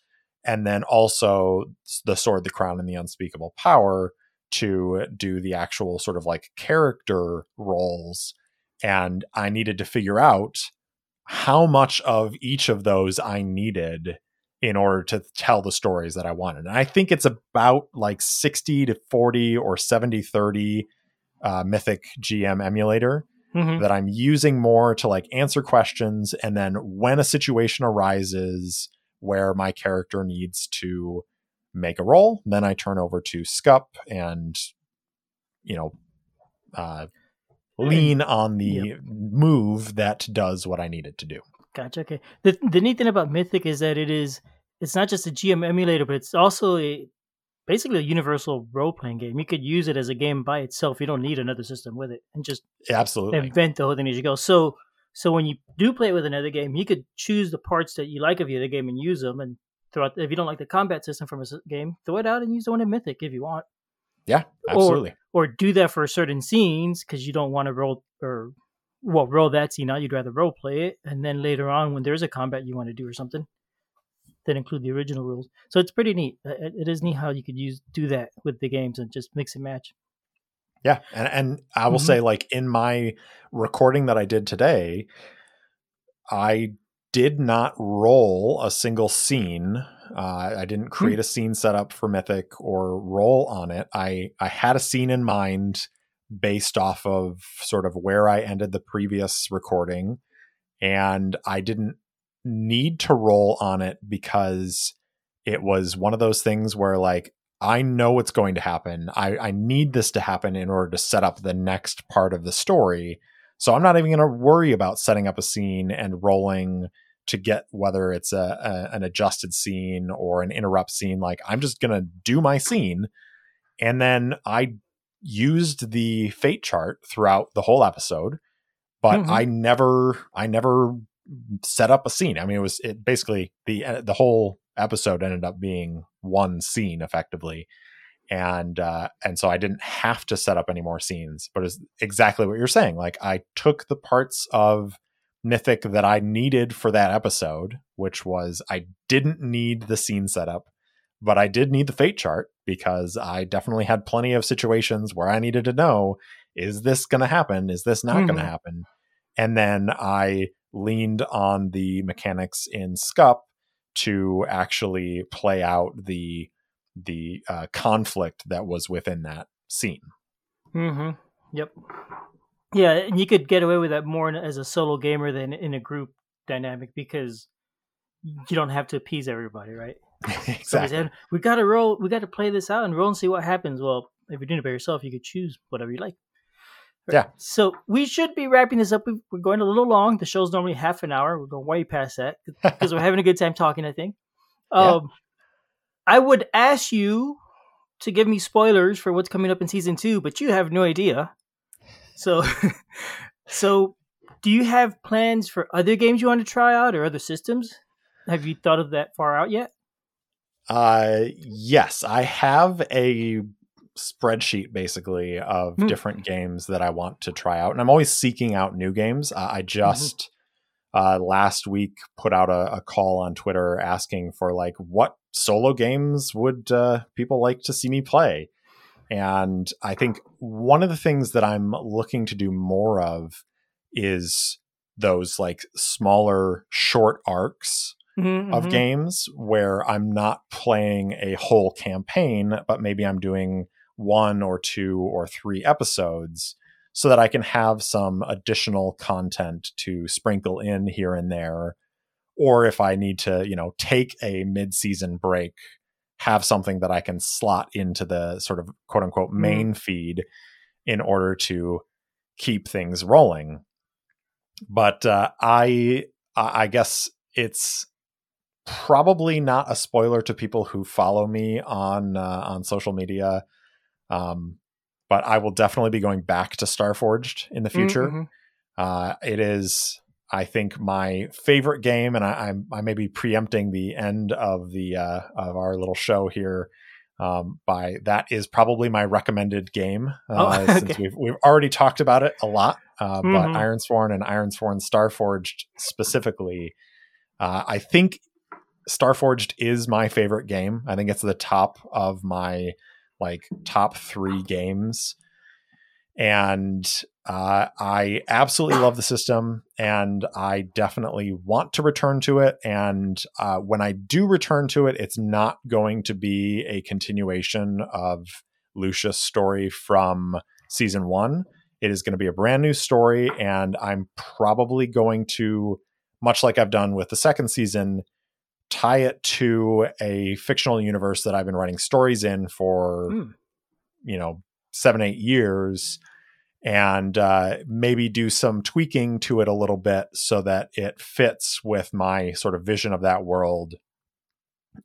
and then also the Sword, the Crown, and the Unspeakable Power to do the actual sort of like character roles. And I needed to figure out how much of each of those I needed in order to tell the stories that I wanted. And I think it's about like 60 to 40 or 70 30 uh, Mythic GM emulator Mhm. that I'm using more to like answer questions. And then when a situation arises where my character needs to make a roll, then I turn over to Scup and, you know, uh, lean on the Yep. move that does what I need it to do. Gotcha. Okay. The the neat thing about Mythic is that it is it's not just a GM emulator, but it's also a basically a universal role playing game. You could use it as a game by itself. You don't need another system with it, and just Absolutely. invent the whole thing as you go. So so when you do play it with another game, you could choose the parts that you like of the other game and use them. And throughout, if you don't like the combat system from a game, throw it out and use the one in Mythic if you want. Yeah, absolutely. or do that for certain scenes because you don't want to roll or well roll that scene out. You'd rather role play it, and then later on when there's a combat you want to do or something, then include the original rules. So it's pretty neat. It it is neat how you could use do that with the games and just mix and match. Yeah, and and I will Mhm. say, like in my recording that I did today, I did not roll a single scene. Uh, I didn't create a scene setup for Mythic or roll on it. I I had a scene in mind based off of sort of where I ended the previous recording, and I didn't need to roll on it because it was one of those things where like I know what's going to happen. I, I need this to happen in order to set up the next part of the story. So I'm not even going to worry about setting up a scene and rolling to get whether it's a, a an adjusted scene or an interrupt scene. Like I'm just gonna do my scene, and then I used the fate chart throughout the whole episode, but Mhm. I never I never set up a scene. I mean, it was it basically the uh, the whole episode ended up being one scene effectively. And uh, and so I didn't have to set up any more scenes, but it's exactly what you're saying. Like I took the parts of Mythic that I needed for that episode, which was I didn't need the scene setup, but I did need the fate chart because I definitely had plenty of situations where I needed to know is this going to happen? Is this not going to happen? And then I leaned on the mechanics in Scup to actually play out the the uh, conflict that was within that scene. Mm-hmm. Yep. Yeah, and you could get away with that more as a solo gamer than in a group dynamic because you don't have to appease everybody, right? [LAUGHS] Exactly. said, "We got to roll. We got to play this out and roll and see what happens." Well, if you're doing it by yourself, you could choose whatever you like. Yeah. So we should be wrapping this up. We- We're going a little long. The show's normally half an hour. We're going way past that [LAUGHS] because we're having a good time talking. I think. Yeah. Um, I would ask you to give me spoilers for what's coming up in season two, but you have no idea. So, [LAUGHS] so do you have plans for other games you want to try out or other systems? Have you thought of that far out yet? Uh, yes, I have a spreadsheet basically of Hmm. different games that I want to try out, and I'm always seeking out new games. Uh, I just uh, last week put out a, a call on Twitter asking for like what solo games would uh, people like to see me play, and I think one of the things that I'm looking to do more of is those like smaller short arcs Mhm, of mhm. games where I'm not playing a whole campaign, but maybe I'm doing one or two or three episodes so that I can have some additional content to sprinkle in here and there. Or if I need to, you know, take a mid season break, have something that I can slot into the sort of quote unquote main feed in order to keep things rolling. But uh, I, I I guess it's probably not a spoiler to people who follow me on uh, on social media. Um, but I will definitely be going back to Starforged in the future. Mhm. Uh, it is, I think, my favorite game, and I, I'm I may be preempting the end of the uh, of our little show here. Um, by that is probably my recommended game uh, Oh, [LAUGHS] since we've we've already talked about it a lot. Uh, Mhm. But Ironsworn and Ironsworn Starforged specifically, uh, I think Starforged is my favorite game. I think it's the top of my like top three games, and uh, I absolutely love the system, and I definitely want to return to it. And uh, when I do return to it, it's not going to be a continuation of Lucius' story from season one. It is going to be a brand new story, and I'm probably going to, much like I've done with the second season, tie it to a fictional universe that I've been writing stories in for, Hmm. you know, seven, eight years, and uh, maybe do some tweaking to it a little bit so that it fits with my sort of vision of that world,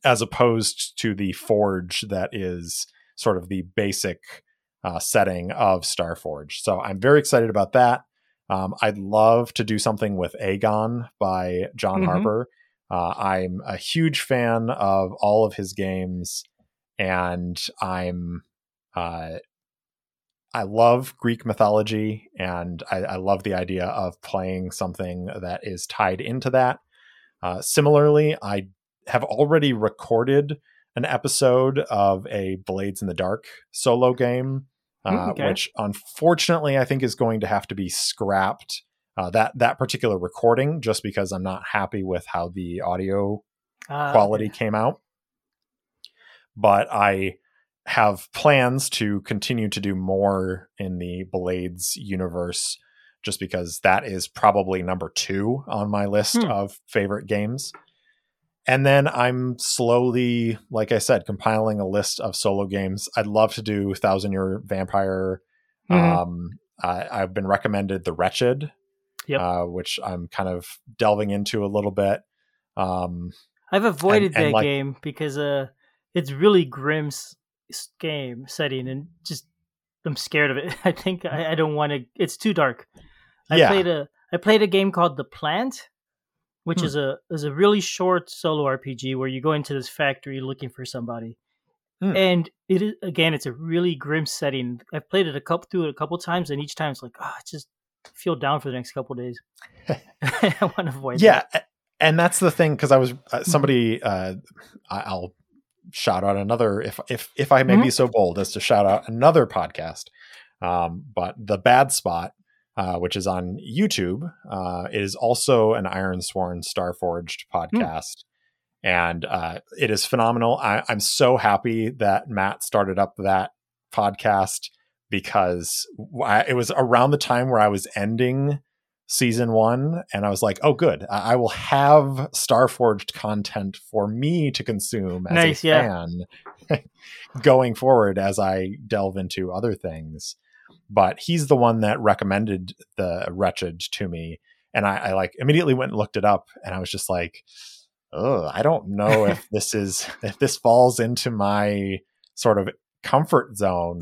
as opposed to the forge that is sort of the basic uh, setting of Starforge. So I'm very excited about that. Um, I'd love to do something with Agon by John Mhm. Harper. Uh, I'm a huge fan of all of his games, and I'm uh, I love Greek mythology, and I, I love the idea of playing something that is tied into that. Uh, similarly, I have already recorded an episode of a Blades in the Dark solo game, uh, Mm, okay. which unfortunately I think is going to have to be scrapped. Uh, that that particular recording, just because I'm not happy with how the audio Ah, quality okay. came out. But I have plans to continue to do more in the Blades universe just because that is probably number two on my list Hmm. of favorite games. And then I'm slowly, like I said, compiling a list of solo games. I'd love to do Thousand Year Vampire. Mhm. Um, I, I've been recommended The Wretched, Yep. uh, which I'm kind of delving into a little bit. Um, I've avoided and, that like- game because uh, it's really grim game setting, and just I'm scared of it. [LAUGHS] I think I, I don't want to. It's too dark. I Yeah. played a I played a game called The Plant, which Hmm. is a is a really short solo RPG where you go into this factory looking for somebody, Hmm. and it is again it's a really grim setting. I've played it a couple through it a couple times, and each time it's like, oh, I just feel down for the next couple days. [LAUGHS] [LAUGHS] I want to avoid. yeah, a- and that's the thing because I was uh, somebody. Uh, I'll shout out another if if if I may be so bold as to shout out another podcast. Um, but the Bad Spot, uh, which is on YouTube, uh, is also an Ironsworn Starforged podcast. And uh, it is phenomenal. I, I'm so happy that Matt started up that podcast because I- it was around the time where I was ending season one, and I was like, "Oh, good! I, I will have Starforged content for me to consume as Nice, a yeah. fan [LAUGHS] going forward as I delve into other things." But he's the one that recommended the Wretched to me, and I, I like immediately went and looked it up, and I was just like, "Oh, I don't know if [LAUGHS] this is if this falls into my sort of comfort zone."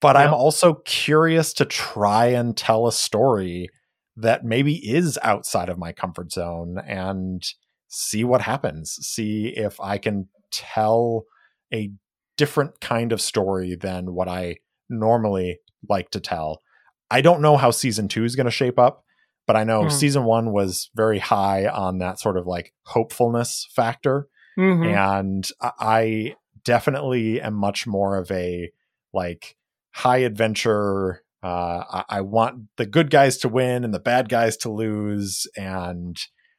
But I'm also curious to try and tell a story that maybe is outside of my comfort zone and see what happens. See if I can tell a different kind of story than what I normally like to tell. I don't know how season two is going to shape up, but I know Hmm. season one was very high on that sort of like hopefulness factor Mhm. and I definitely am much more of a like high adventure. Uh, I, I want the good guys to win and the bad guys to lose, and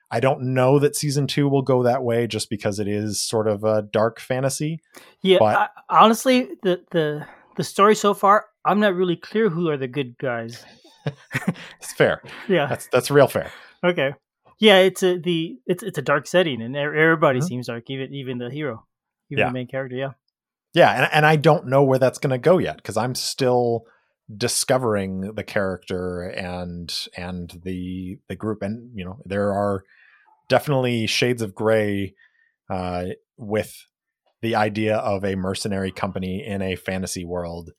I don't know that season two will go that way just because it is sort of a dark fantasy. Yeah, But- I, honestly, the the the story so far, I'm not really clear who are the good guys. [LAUGHS] It's fair. [LAUGHS] Yeah. That's that's real fair. Okay. Yeah, it's a the it's it's a dark setting, and everybody Mhm. seems dark, even even the hero, even Yeah. the main character. Yeah. Yeah, and and I don't know where that's going to go yet because I'm still discovering the character and and the the group, and you know there are definitely shades of gray uh, with the idea of a mercenary company in a fantasy world.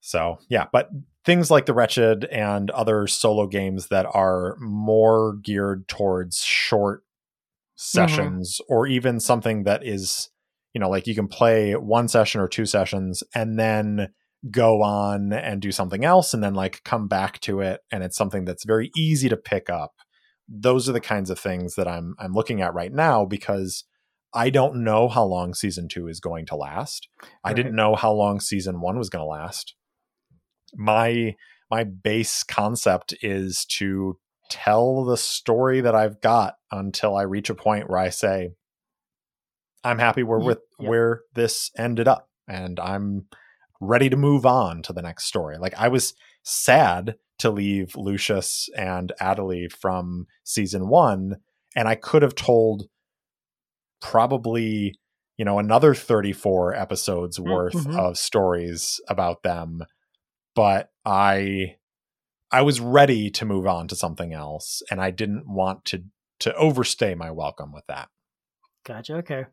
So yeah, but things like the Wretched and other solo games that are more geared towards short sessions or even something that is you know like you can play one session or two sessions and then go on and do something else and then like come back to it and it's something that's very easy to pick up. Those are the kinds of things that i'm i'm looking at right now because i don't know how long season 2 is going to last. I didn't know how long season 1 was going to last. My my base concept is to tell the story that I've got until I reach a point where I say, I'm happy where Ye- with where this ended up, and I'm ready to move on to the next story. Like I was sad to leave Lucius and Adelie from season one, and I could have told probably you know another 34 episodes worth mhm. of stories about them but i i was ready to move on to something else and i didn't want to to overstay my welcome with that Gotcha. Okay.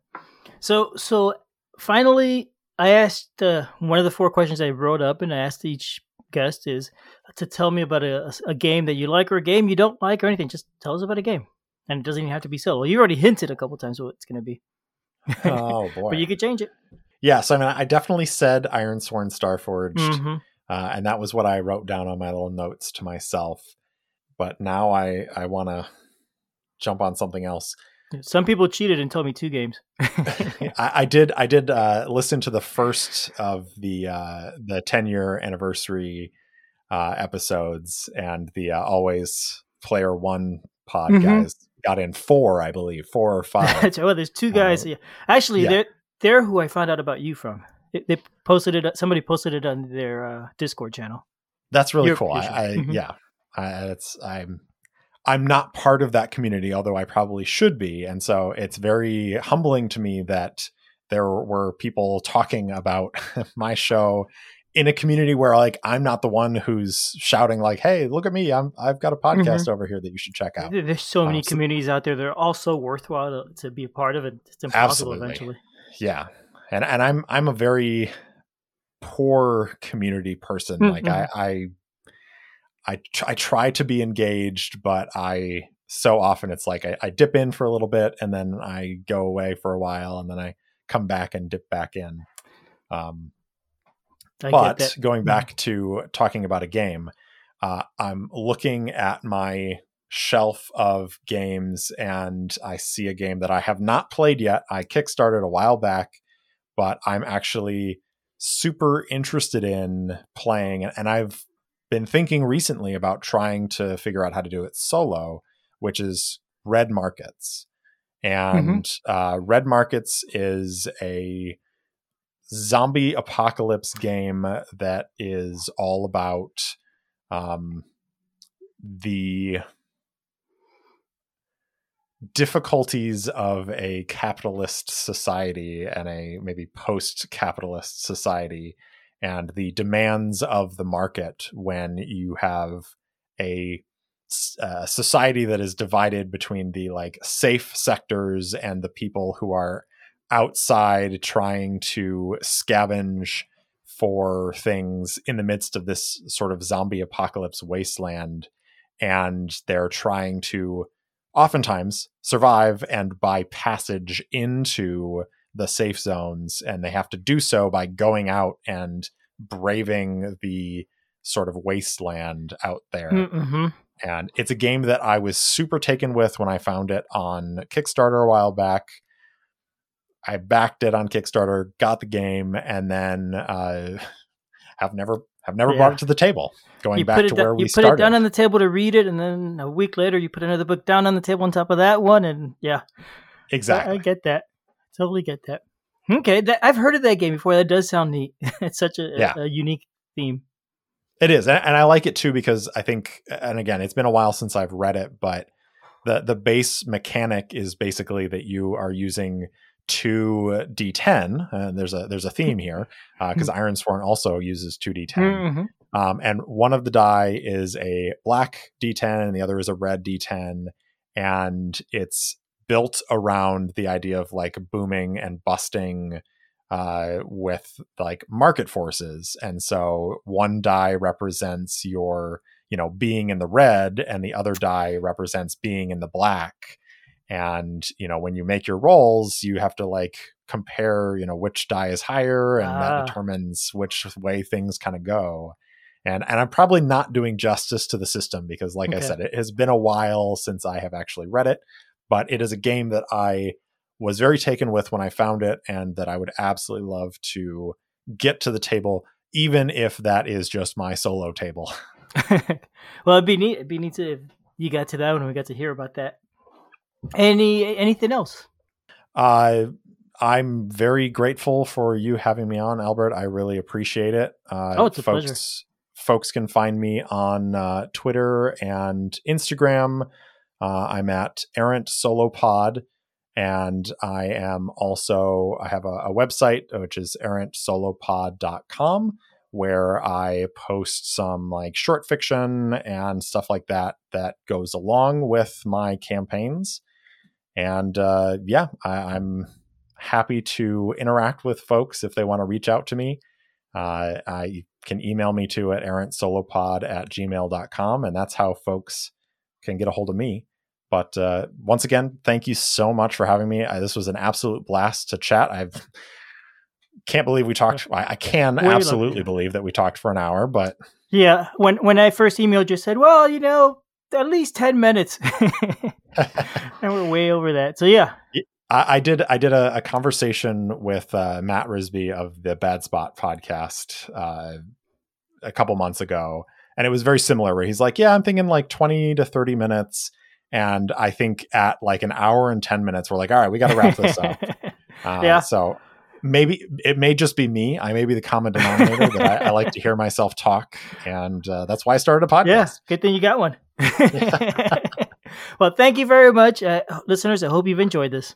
So so finally, I asked uh, one of the four questions I wrote up, and I asked each guest is to tell me about a, a game that you like or a game you don't like or anything. Just tell us about a game, and it doesn't even have to be solo. You already hinted a couple times what it's going to be, [LAUGHS] oh [LAUGHS] boy but you could change it. yeah so i mean i definitely said ironsworn starforged Mhm. uh, and that was what i wrote down on my little notes to myself but now i i want to jump on something else Some people cheated and told me two games. [LAUGHS] [LAUGHS] I, I did I did uh, listen to the first of the uh, the 10 year anniversary uh, episodes and the uh, always player one pod Mhm. guys got in four I believe four or [LAUGHS] five well, there's two guys. Uh, yeah. Actually, yeah. they're they're who I found out about you from. They, they posted it. Somebody posted it on their uh, Discord channel. that's really You're- cool I, I. Mhm. yeah I, it's I'm I'm not part of that community although I probably should be and so it's very humbling to me that there were people talking about [LAUGHS] my show in a community where like I'm not the one who's shouting like, "Hey, look at me! I'm I've got a Mm-hmm. podcast over here that you should check out." There's so many Um, so- communities out there that are all so worthwhile to, to be a part of it. It's impossible Absolutely. eventually. Yeah, and and I'm I'm a very poor community person. Mm, Like I I I, tr- I try to be engaged, but I so often it's like I, I dip in for a little bit and then I go away for a while and then I come back and dip back in. Um, but going Mhm. back to talking about a game, uh, I'm looking at my shelf of games and I see a game that I have not played yet. I kickstarted a while back, but I'm actually super interested in playing. And I've been thinking recently about trying to figure out how to do it solo, which is Red Markets. And uh, Red Markets is a zombie apocalypse game that is all about um, the difficulties of a capitalist society and a maybe post-capitalist society and the demands of the market when you have a, uh, society that is divided between the like safe sectors and the people who are outside trying to scavenge for things in the midst of this sort of zombie apocalypse wasteland and they're trying to oftentimes survive and buy passage into the safe zones and they have to do so by going out and braving the sort of wasteland out there Mm-hmm. and it's a game that I was super taken with when I found it on Kickstarter a while back. I backed it on Kickstarter, got the game, and then uh, [LAUGHS] have never have never Yeah. brought it to the table. Going You back to da- where you we put started. it down on the table to read it, and then a week later you put another book down on the table on top of that one, and yeah, I- exactly. I, get that. Totally get that. Okay, that, I've heard of that game before. That does sound neat. [LAUGHS] it's such a, Yeah. a unique theme. It is, and, and I like it too because I think, and again, it's been a while since I've read it, but the the base mechanic is basically that you are using two d10. Uh, there's a there's a theme here because Ironsworn also uses two d10, Mhm. um, and one of the die is a black d10 and the other is a red d10, and it's built around the idea of like booming and busting uh, with like market forces. And so one die represents your, you know, being in the red, and the other die represents being in the black. And, you know, when you make your rolls, you have to like compare, you know, which die is higher, and Ah. that determines which way things kind of go. And, and I'm probably not doing justice to the system because, like I said, it has been a while since I have actually read it, but it is a game that I was very taken with when I found it, and that I would absolutely love to get to the table, even if that is just my solo table. [LAUGHS] well, it'd be neat. It'd be neat to if you got to that one and we got to hear about that. Any anything else? Uh, I'm very grateful for you having me on, Albert. I really appreciate it. Uh, Oh, it's a folks, pleasure. Folks can find me on uh, Twitter and Instagram. Uh, I'm at Errant Solo Pod, and I am also I have a, a website which is errantsolopod.com where I post some like short fiction and stuff like that that goes along with my campaigns. And uh, yeah, I, I'm happy to interact with folks if they want to reach out to me. Uh, I can email me to at errantsolopod at gmail.com, and that's how folks can get a hold of me. But uh, once again, thank you so much for having me. I, this was an absolute blast to chat. I can't believe we talked. I, I can Way absolutely believe that we talked for an hour, but Yeah, when when I first emailed you, said, well, you know, at least ten minutes, [LAUGHS] and we're way over that. So yeah, I, I did I did a, a conversation with uh, Matt Risby of the Bad Spot podcast uh, a couple months ago, and it was very similar. Where he's like, "Yeah, I'm thinking like 20 to 30 minutes," and I think at like an hour and 10 minutes, we're like, "All right, we got to wrap this up." [LAUGHS] Uh, Yeah. So maybe it may just be me. I may be the common denominator that I, I like to hear myself talk, and uh, that's why I started a podcast. yeah, good thing you got one. [LAUGHS] [LAUGHS] well, thank you very much, uh, listeners. I hope you've enjoyed this.